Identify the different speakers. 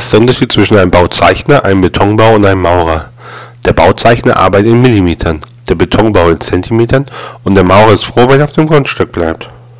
Speaker 1: Was ist der Unterschied zwischen einem Bauzeichner, einem Betonbauer und einem Maurer? Der Bauzeichner arbeitet in Millimetern, der Betonbauer in Zentimetern und der Maurer ist froh, wenn er auf dem Grundstück bleibt.